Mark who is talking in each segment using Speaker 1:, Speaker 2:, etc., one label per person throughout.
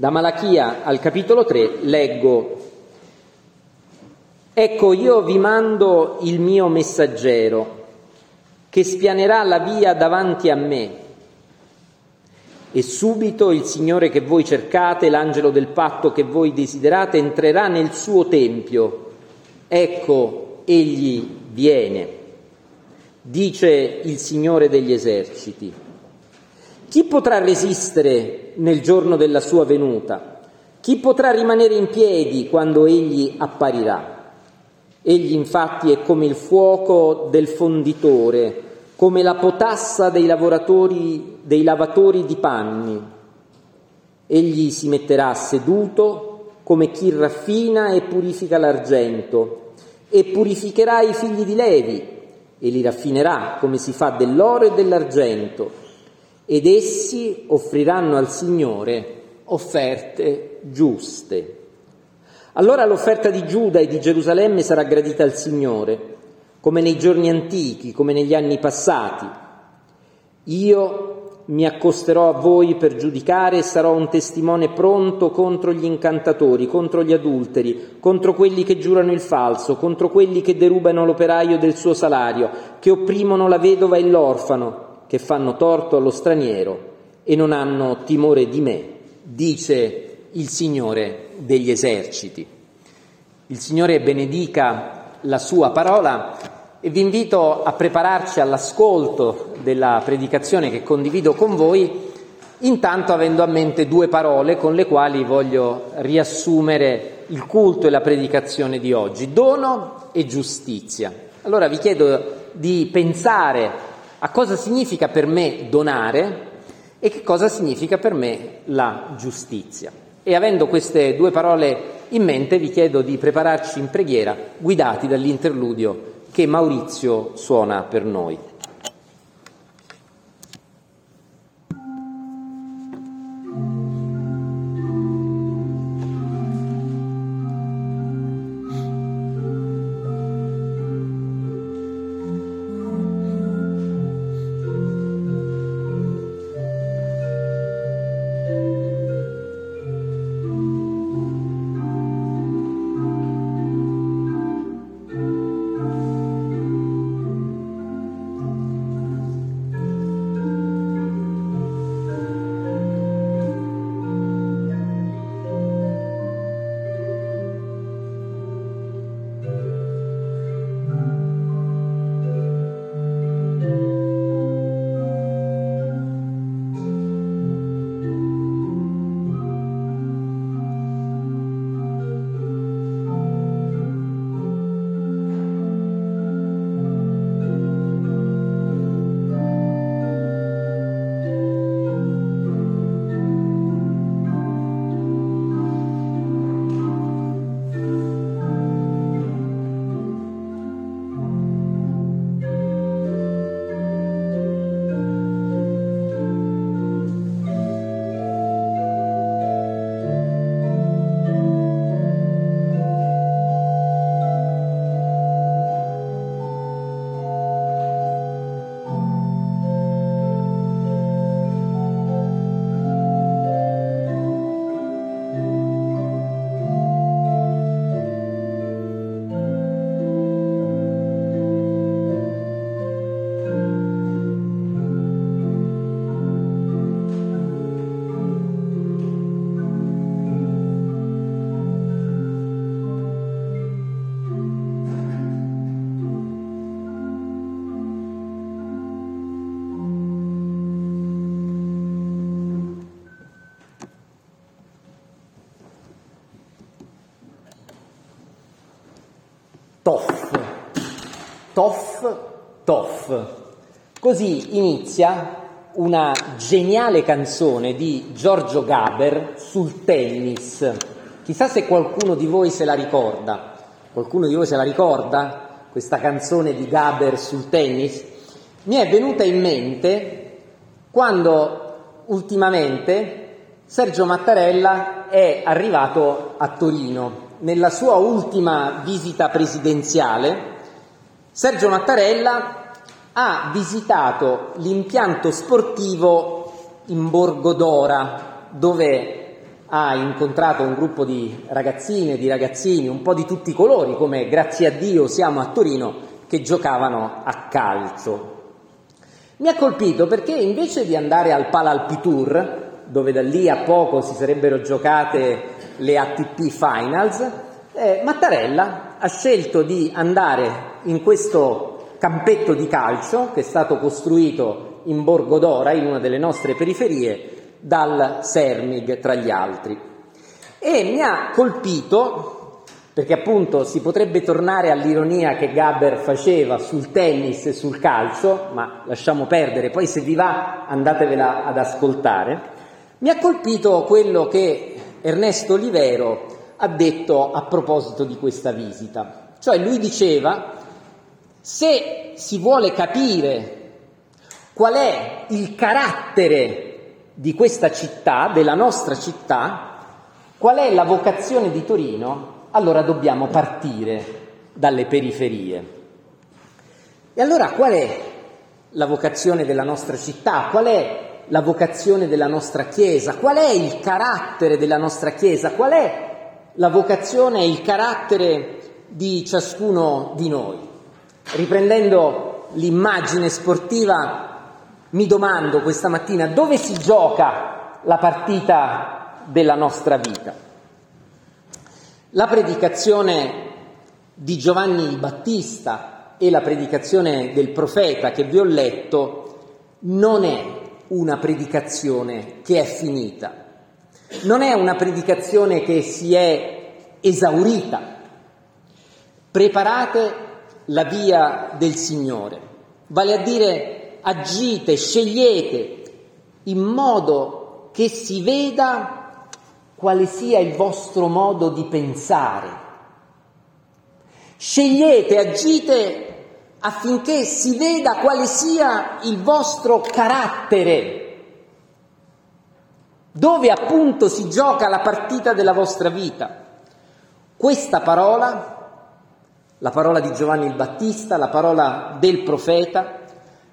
Speaker 1: Da Malachia al capitolo 3 leggo Ecco io vi mando il mio messaggero che spianerà la via davanti a me. E subito il Signore che voi cercate, l'angelo del patto che voi desiderate, entrerà nel suo tempio. Ecco, egli viene, dice il Signore degli eserciti. Chi potrà resistere nel giorno della sua venuta? Chi potrà rimanere in piedi quando egli apparirà? Egli infatti è come il fuoco del fonditore, come la potassa dei dei lavatori di panni. Egli si metterà seduto come chi raffina e purifica l'argento e purificherà i figli di Levi e li raffinerà come si fa dell'oro e dell'argento ed essi offriranno al Signore offerte giuste. Allora l'offerta di Giuda e di Gerusalemme sarà gradita al Signore, come nei giorni antichi, come negli anni passati. Io mi accosterò a voi per giudicare e sarò un testimone pronto contro gli incantatori, contro gli adulteri, contro quelli che giurano il falso, contro quelli che derubano l'operaio del suo salario, che opprimono la vedova e l'orfano che fanno torto allo straniero e non hanno timore di me, dice il Signore degli eserciti. Il Signore benedica la sua parola e vi invito a prepararci all'ascolto della predicazione che condivido con voi, intanto avendo a mente due parole con le quali voglio riassumere il culto e la predicazione di oggi, dono e giustizia. Allora vi chiedo di pensare a cosa significa per me donare e che cosa significa per me la giustizia. E avendo queste due parole in mente vi chiedo di prepararci in preghiera guidati dall'interludio che Maurizio suona per noi. Toff, Toff, Toff. Così inizia una geniale canzone di Giorgio Gaber sul tennis. Chissà se qualcuno di voi se la ricorda. Qualcuno di voi se la ricorda? Questa canzone di Gaber sul tennis? Mi è venuta in mente quando ultimamente Sergio Mattarella è arrivato a Torino nella sua ultima visita presidenziale, Sergio Mattarella ha visitato l'impianto sportivo in Borgodora, dove ha incontrato un gruppo di ragazzine, di ragazzini, un po' di tutti i colori, come grazie a Dio siamo a Torino, che giocavano a calcio. Mi ha colpito perché invece di andare al Palalpitour, dove da lì a poco si sarebbero giocate le ATP Finals, eh, Mattarella ha scelto di andare in questo campetto di calcio che è stato costruito in Borgo d'Ora, in una delle nostre periferie, dal Sermig tra gli altri. E mi ha colpito, perché appunto si potrebbe tornare all'ironia che Gaber faceva sul tennis e sul calcio, ma lasciamo perdere, poi se vi va andatevela ad ascoltare, mi ha colpito quello che Ernesto Olivero ha detto a proposito di questa visita. Cioè lui diceva, se si vuole capire qual è il carattere di questa città, della nostra città, qual è la vocazione di Torino, allora dobbiamo partire dalle periferie. E allora qual è la vocazione della nostra città? Qual è la vocazione della nostra Chiesa? Qual è il carattere della nostra Chiesa? Qual è la vocazione e il carattere di ciascuno di noi? Riprendendo l'immagine sportiva, mi domando questa mattina dove si gioca la partita della nostra vita. La predicazione di Giovanni il Battista e la predicazione del profeta che vi ho letto non è una predicazione che è finita, non è una predicazione che si è esaurita. Preparate la via del Signore, vale a dire agite, scegliete in modo che si veda quale sia il vostro modo di pensare. Scegliete, agite affinché si veda quale sia il vostro carattere, dove appunto si gioca la partita della vostra vita. Questa parola, la parola di Giovanni il Battista, la parola del profeta,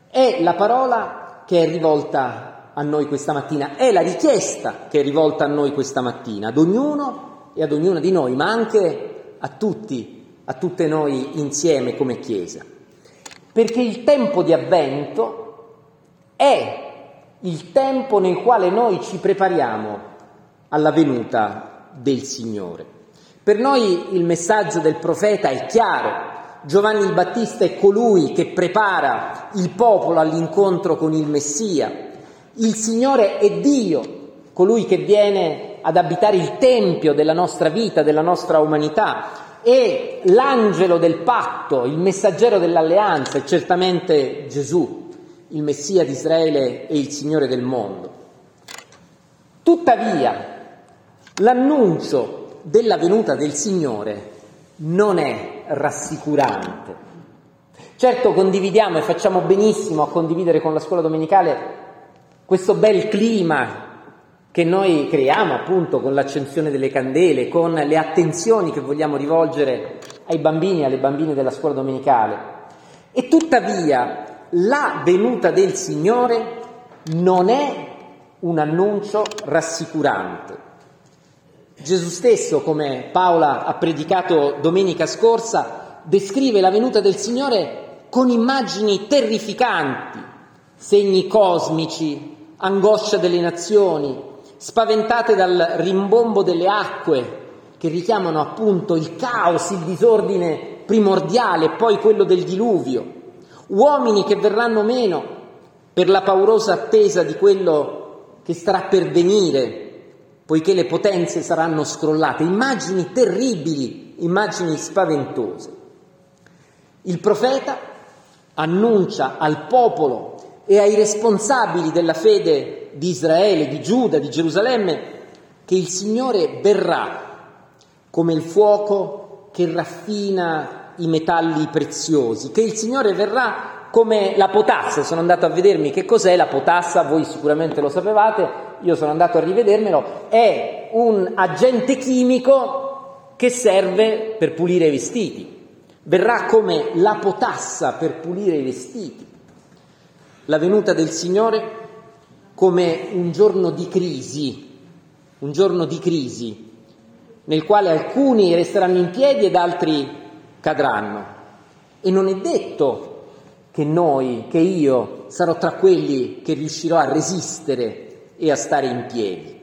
Speaker 1: è la parola che è rivolta a noi questa mattina, è la richiesta che è rivolta a noi questa mattina, ad ognuno e ad ognuna di noi, ma anche a tutti, a tutte noi insieme come Chiesa perché il tempo di avvento è il tempo nel quale noi ci prepariamo alla venuta del Signore. Per noi il messaggio del profeta è chiaro. Giovanni il Battista è colui che prepara il popolo all'incontro con il Messia. Il Signore è Dio, colui che viene ad abitare il tempio della nostra vita, della nostra umanità, e l'angelo del patto, il messaggero dell'alleanza è certamente Gesù, il Messia di Israele e il Signore del mondo. Tuttavia, l'annuncio della venuta del Signore non è rassicurante. Certo condividiamo e facciamo benissimo a condividere con la scuola domenicale questo bel clima che noi creiamo appunto con l'accensione delle candele, con le attenzioni che vogliamo rivolgere ai bambini e alle bambine della scuola domenicale. E tuttavia la venuta del Signore non è un annuncio rassicurante. Gesù stesso, come Paola ha predicato domenica scorsa, descrive la venuta del Signore con immagini terrificanti, segni cosmici, angoscia delle nazioni, spaventate dal rimbombo delle acque che richiamano appunto il caos, il disordine primordiale, poi quello del diluvio, uomini che verranno meno per la paurosa attesa di quello che starà per venire, poiché le potenze saranno scrollate, immagini terribili, immagini spaventose. Il profeta annuncia al popolo e ai responsabili della fede di Israele, di Giuda, di Gerusalemme, che il Signore verrà come il fuoco che raffina i metalli preziosi, che il Signore verrà come la potassa. Sono andato a vedermi che cos'è la potassa, voi sicuramente lo sapevate, io sono andato a rivedermelo, è un agente chimico che serve per pulire i vestiti. Verrà come la potassa per pulire i vestiti la venuta del Signore come un giorno di crisi, un giorno di crisi, nel quale alcuni resteranno in piedi ed altri cadranno. E non è detto che noi, che io sarò tra quelli che riuscirò a resistere e a stare in piedi.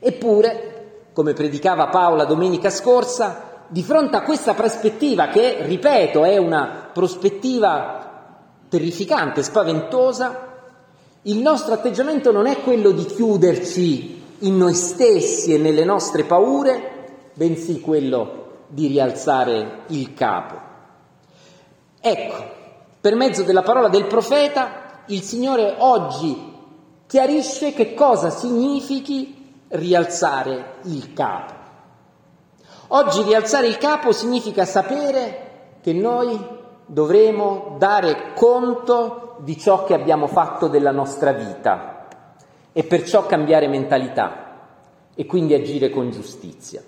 Speaker 1: Eppure, come predicava Paola domenica scorsa, di fronte a questa prospettiva che, ripeto, è una prospettiva terrificante, spaventosa, il nostro atteggiamento non è quello di chiuderci in noi stessi e nelle nostre paure, bensì quello di rialzare il capo. Ecco, per mezzo della parola del profeta, il Signore oggi chiarisce che cosa significhi rialzare il capo. Oggi rialzare il capo significa sapere che noi dovremo dare conto di ciò che abbiamo fatto della nostra vita e perciò cambiare mentalità e quindi agire con giustizia.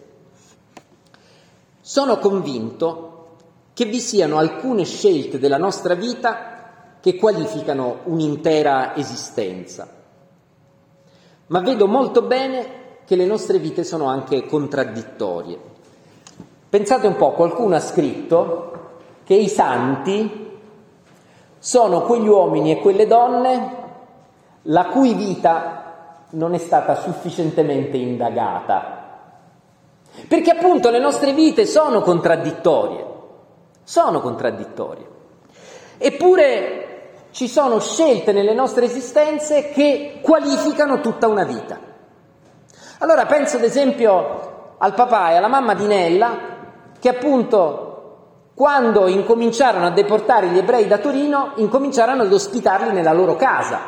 Speaker 1: Sono convinto che vi siano alcune scelte della nostra vita che qualificano un'intera esistenza, ma vedo molto bene che le nostre vite sono anche contraddittorie. Pensate un po', qualcuno ha scritto che i santi sono quegli uomini e quelle donne la cui vita non è stata sufficientemente indagata. Perché appunto le nostre vite sono contraddittorie, sono contraddittorie. Eppure ci sono scelte nelle nostre esistenze che qualificano tutta una vita. Allora penso ad esempio al papà e alla mamma di Nella che appunto quando incominciarono a deportare gli ebrei da Torino, incominciarono ad ospitarli nella loro casa.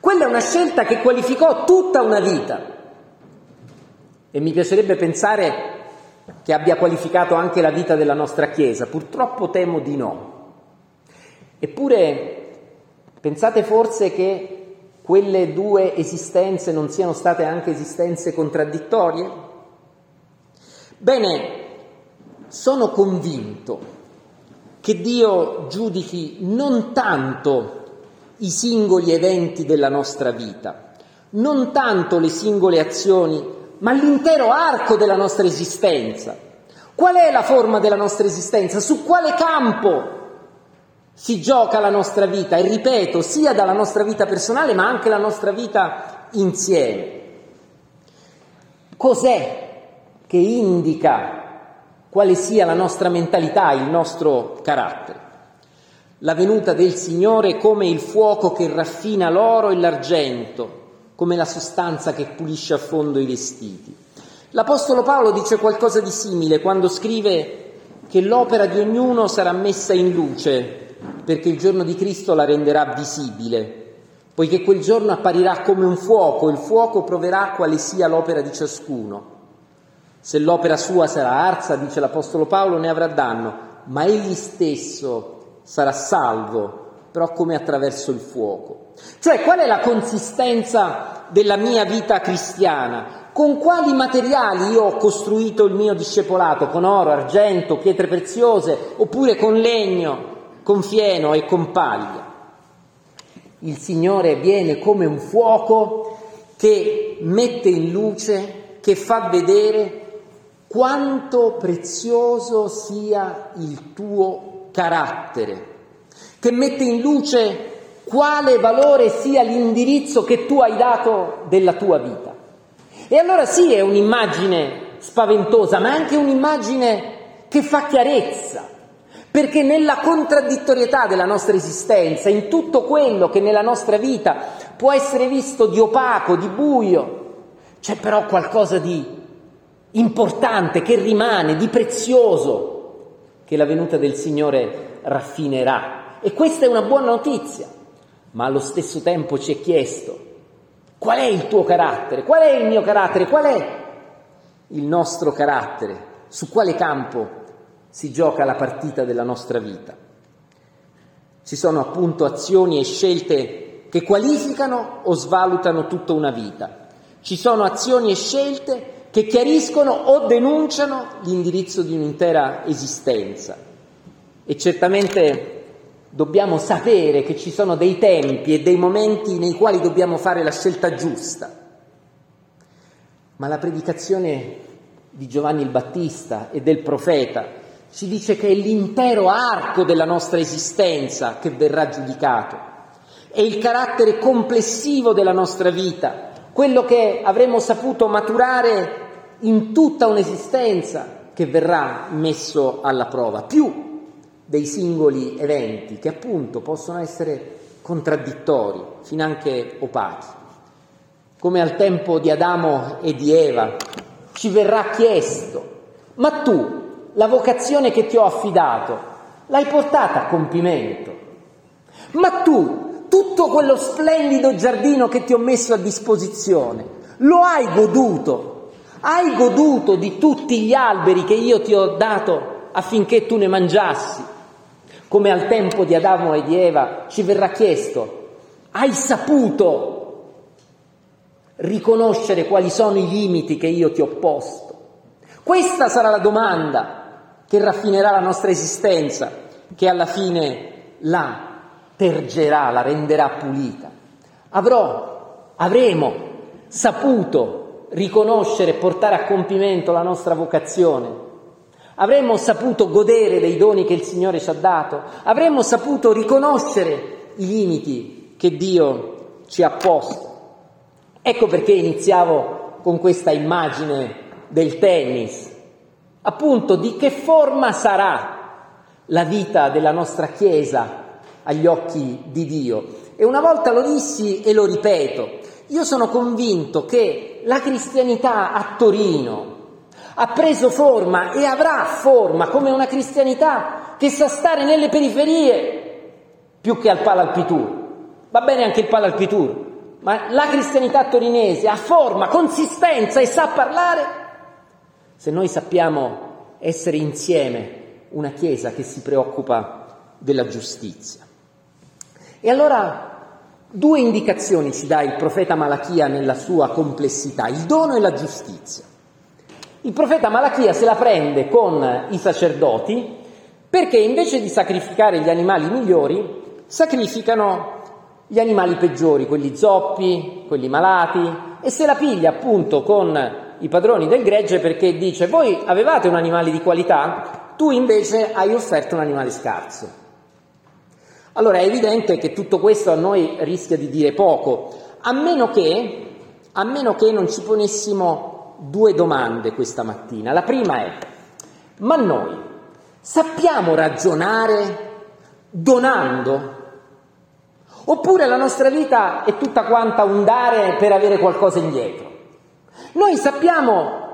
Speaker 1: Quella è una scelta che qualificò tutta una vita. E mi piacerebbe pensare che abbia qualificato anche la vita della nostra Chiesa, purtroppo temo di no. Eppure pensate forse che quelle due esistenze non siano state anche esistenze contraddittorie? Bene, sono convinto che Dio giudichi non tanto i singoli eventi della nostra vita, non tanto le singole azioni ma l'intero arco della nostra esistenza. Qual è la forma della nostra esistenza? Su quale campo si gioca la nostra vita? E ripeto, sia dalla nostra vita personale, ma anche la nostra vita insieme. Cos'è che indica quale sia la nostra mentalità, il nostro carattere? La venuta del Signore come il fuoco che raffina l'oro e l'argento, come la sostanza che pulisce a fondo i vestiti. L'Apostolo Paolo dice qualcosa di simile quando scrive che l'opera di ognuno sarà messa in luce perché il giorno di Cristo la renderà visibile, poiché quel giorno apparirà come un fuoco, il fuoco proverà quale sia l'opera di ciascuno. Se l'opera sua sarà arsa, dice l'Apostolo Paolo, ne avrà danno, ma egli stesso sarà salvo però come attraverso il fuoco. Cioè qual è la consistenza della mia vita cristiana? Con quali materiali io ho costruito il mio discepolato? Con oro, argento, pietre preziose oppure con legno, con fieno e con paglia? Il Signore viene come un fuoco che mette in luce, che fa vedere quanto prezioso sia il tuo carattere che mette in luce quale valore sia l'indirizzo che tu hai dato della tua vita. E allora sì, è un'immagine spaventosa, ma è anche un'immagine che fa chiarezza, perché nella contraddittorietà della nostra esistenza, in tutto quello che nella nostra vita può essere visto di opaco, di buio, c'è però qualcosa di importante che rimane, di prezioso, che la venuta del Signore raffinerà. E questa è una buona notizia, ma allo stesso tempo ci è chiesto qual è il tuo carattere, qual è il mio carattere, qual è il nostro carattere, su quale campo si gioca la partita della nostra vita. Ci sono appunto azioni e scelte che qualificano o svalutano tutta una vita. Ci sono azioni e scelte che chiariscono o denunciano l'indirizzo di un'intera esistenza. E certamente dobbiamo sapere che ci sono dei tempi e dei momenti nei quali dobbiamo fare la scelta giusta. Ma la predicazione di Giovanni il Battista e del profeta ci dice che è l'intero arco della nostra esistenza che verrà giudicato, è il carattere complessivo della nostra vita, quello che avremo saputo maturare in tutta un'esistenza che verrà messo alla prova, più dei singoli eventi che appunto possono essere contraddittori, finanche opachi. Come al tempo di Adamo e di Eva ci verrà chiesto, ma tu la vocazione che ti ho affidato l'hai portata a compimento? Ma tu tutto quello splendido giardino che ti ho messo a disposizione lo hai goduto? Hai goduto di tutti gli alberi che io ti ho dato affinché tu ne mangiassi? Come al tempo di Adamo e di Eva ci verrà chiesto, hai saputo riconoscere quali sono i limiti che io ti ho posto? Questa sarà la domanda che raffinerà la nostra esistenza, che alla fine la tergerà, la renderà pulita. Avrò, avremo saputo riconoscere e portare a compimento la nostra vocazione. Avremmo saputo godere dei doni che il Signore ci ha dato, avremmo saputo riconoscere i limiti che Dio ci ha posto. Ecco perché iniziavo con questa immagine del tennis, appunto di che forma sarà la vita della nostra Chiesa agli occhi di Dio. E una volta lo dissi e lo ripeto, io sono convinto che la cristianità a Torino ha preso forma e avrà forma come una cristianità che sa stare nelle periferie più che al Palalpitur. Va bene anche il Palalpitur, ma la cristianità torinese ha forma, consistenza e sa parlare se noi sappiamo essere insieme una Chiesa che si preoccupa della giustizia. E allora Due indicazioni ci dà il profeta Malachia nella sua complessità, il dono e la giustizia. Il profeta Malachia se la prende con i sacerdoti perché invece di sacrificare gli animali migliori, sacrificano gli animali peggiori, quelli zoppi, quelli malati, e se la piglia appunto con i padroni del gregge perché dice voi avevate un animale di qualità, tu invece hai offerto un animale scarso. Allora è evidente che tutto questo a noi rischia di dire poco, a meno che, a meno che non ci ponessimo due domande questa mattina. La prima è, ma noi sappiamo ragionare donando? Oppure la nostra vita è tutta quanta un dare per avere qualcosa indietro? Noi sappiamo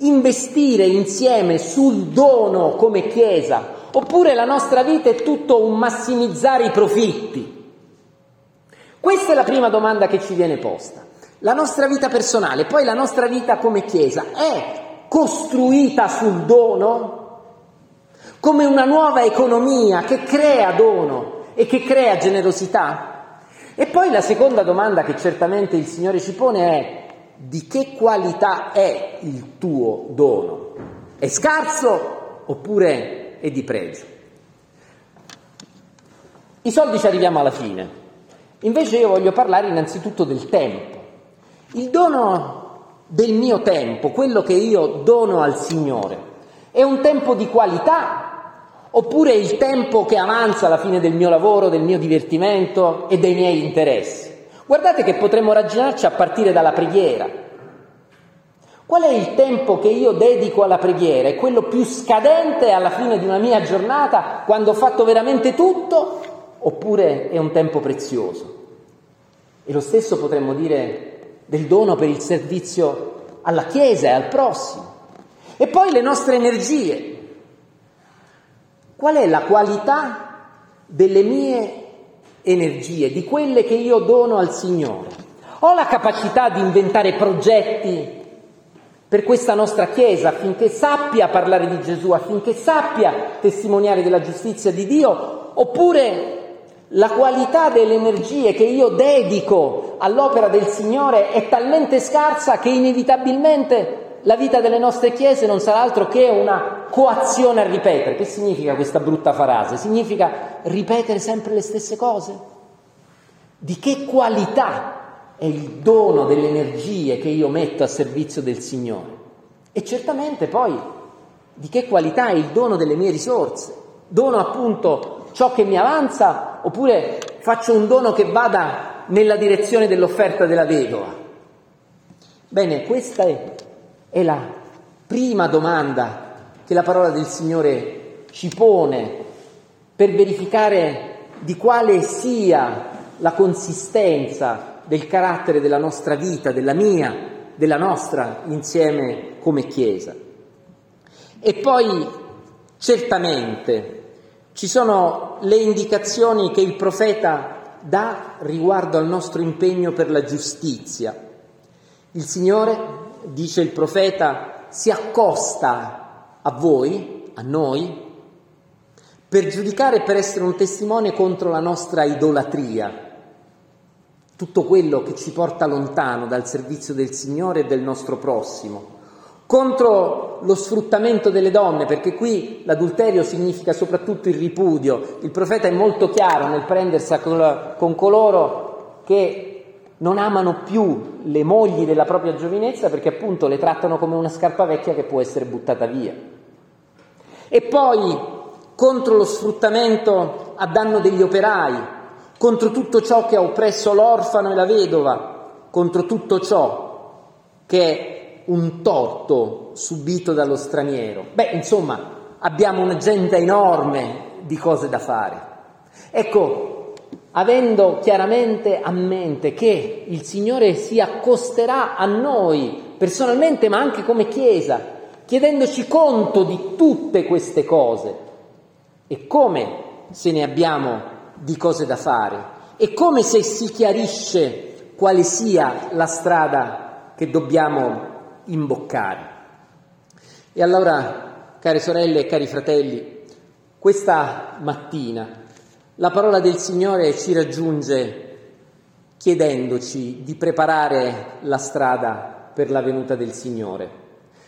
Speaker 1: investire insieme sul dono come Chiesa Oppure la nostra vita è tutto un massimizzare i profitti? Questa è la prima domanda che ci viene posta. La nostra vita personale, poi la nostra vita come Chiesa, è costruita sul dono? Come una nuova economia che crea dono e che crea generosità? E poi la seconda domanda che certamente il Signore ci pone è di che qualità è il tuo dono? È scarso oppure e di pregio. I soldi ci arriviamo alla fine, invece io voglio parlare innanzitutto del tempo. Il dono del mio tempo, quello che io dono al Signore, è un tempo di qualità oppure il tempo che avanza alla fine del mio lavoro, del mio divertimento e dei miei interessi? Guardate che potremmo ragionarci a partire dalla preghiera. Qual è il tempo che io dedico alla preghiera? È quello più scadente alla fine di una mia giornata, quando ho fatto veramente tutto, oppure è un tempo prezioso? E lo stesso potremmo dire del dono per il servizio alla Chiesa e al prossimo. E poi le nostre energie. Qual è la qualità delle mie energie, di quelle che io dono al Signore? Ho la capacità di inventare progetti per questa nostra Chiesa affinché sappia parlare di Gesù, affinché sappia testimoniare della giustizia di Dio, oppure la qualità delle energie che io dedico all'opera del Signore è talmente scarsa che inevitabilmente la vita delle nostre chiese non sarà altro che una coazione a ripetere. Che significa questa brutta frase? Significa ripetere sempre le stesse cose? Di che qualità è il dono delle energie che io metto a servizio del Signore. E certamente poi di che qualità è il dono delle mie risorse. Dono appunto ciò che mi avanza oppure faccio un dono che vada nella direzione dell'offerta della vedova. Bene, questa è, è la prima domanda che la parola del Signore ci pone per verificare di quale sia la consistenza del carattere della nostra vita, della mia, della nostra insieme come Chiesa. E poi certamente ci sono le indicazioni che il profeta dà riguardo al nostro impegno per la giustizia. Il Signore, dice il profeta, si accosta a voi, a noi, per giudicare e per essere un testimone contro la nostra idolatria, tutto quello che ci porta lontano dal servizio del Signore e del nostro prossimo, contro lo sfruttamento delle donne, perché qui l'adulterio significa soprattutto il ripudio. Il profeta è molto chiaro nel prendersi con, coloro che non amano più le mogli della propria giovinezza perché appunto le trattano come una scarpa vecchia che può essere buttata via. E poi contro lo sfruttamento a danno degli operai, contro tutto ciò che ha oppresso l'orfano e la vedova, contro tutto ciò che è un torto subito dallo straniero. Beh, insomma, abbiamo un'agenda enorme di cose da fare. Ecco, avendo chiaramente a mente che il Signore si accosterà a noi personalmente, ma anche come Chiesa, chiedendoci conto di tutte queste cose, e come se ne abbiamo di cose da fare e come se si chiarisce quale sia la strada che dobbiamo imboccare. E allora, care sorelle e cari fratelli, questa mattina la parola del Signore ci raggiunge chiedendoci di preparare la strada per la venuta del Signore.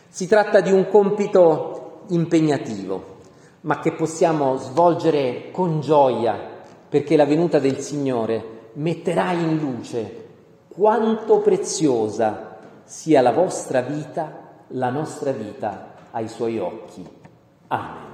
Speaker 1: Si tratta di un compito impegnativo ma che possiamo svolgere con gioia, perché la venuta del Signore metterà in luce quanto preziosa sia la vostra vita, la nostra vita ai suoi occhi. Amen.